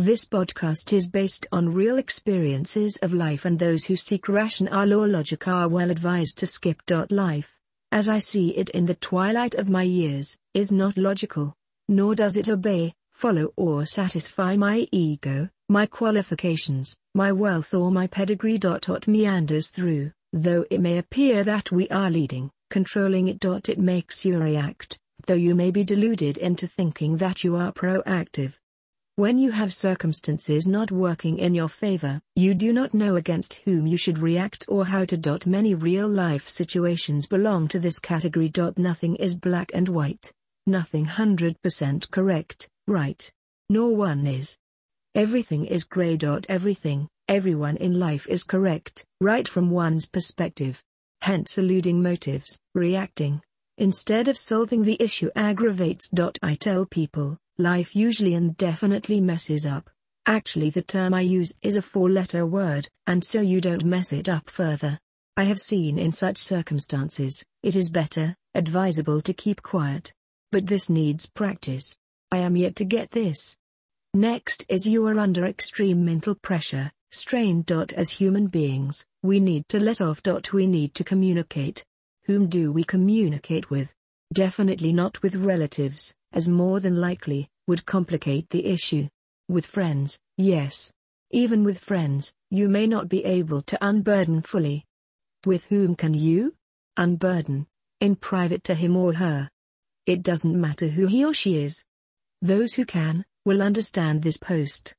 This podcast is based on real experiences of life and those who seek rationale or logic are well advised to skip. Life, as I see it in the twilight of my years, is not logical, nor does it obey, follow or satisfy my ego, my qualifications, my wealth or my pedigree. It meanders through, though it may appear that we are leading, controlling it. It makes you react, though you may be deluded into thinking that you are proactive. When you have circumstances not working in your favor, you do not know against whom you should react or how to. Many real life situations belong to this category. Nothing is black and white, nothing 100% correct, right. Nor one is. Everything is gray. Everything, everyone in life is correct, right from one's perspective. Hence eluding motives, reacting, Instead of solving the issue aggravates. I tell people, life usually and definitely messes up. Actually the term I use is a four-letter word, and so you don't mess it up further. I have seen in such circumstances, it is better, advisable to keep quiet. But this needs practice. I am yet to get this. Next is you are under extreme mental pressure, strain. As human beings, we need to let off. We need to communicate, whom do we communicate with? Definitely not with relatives, as more than likely, would complicate the issue. With friends, yes. Even with friends, you may not be able to unburden fully. With whom can you? Unburden. In private to him or her. It doesn't matter who he or she is. Those who can, will understand this post.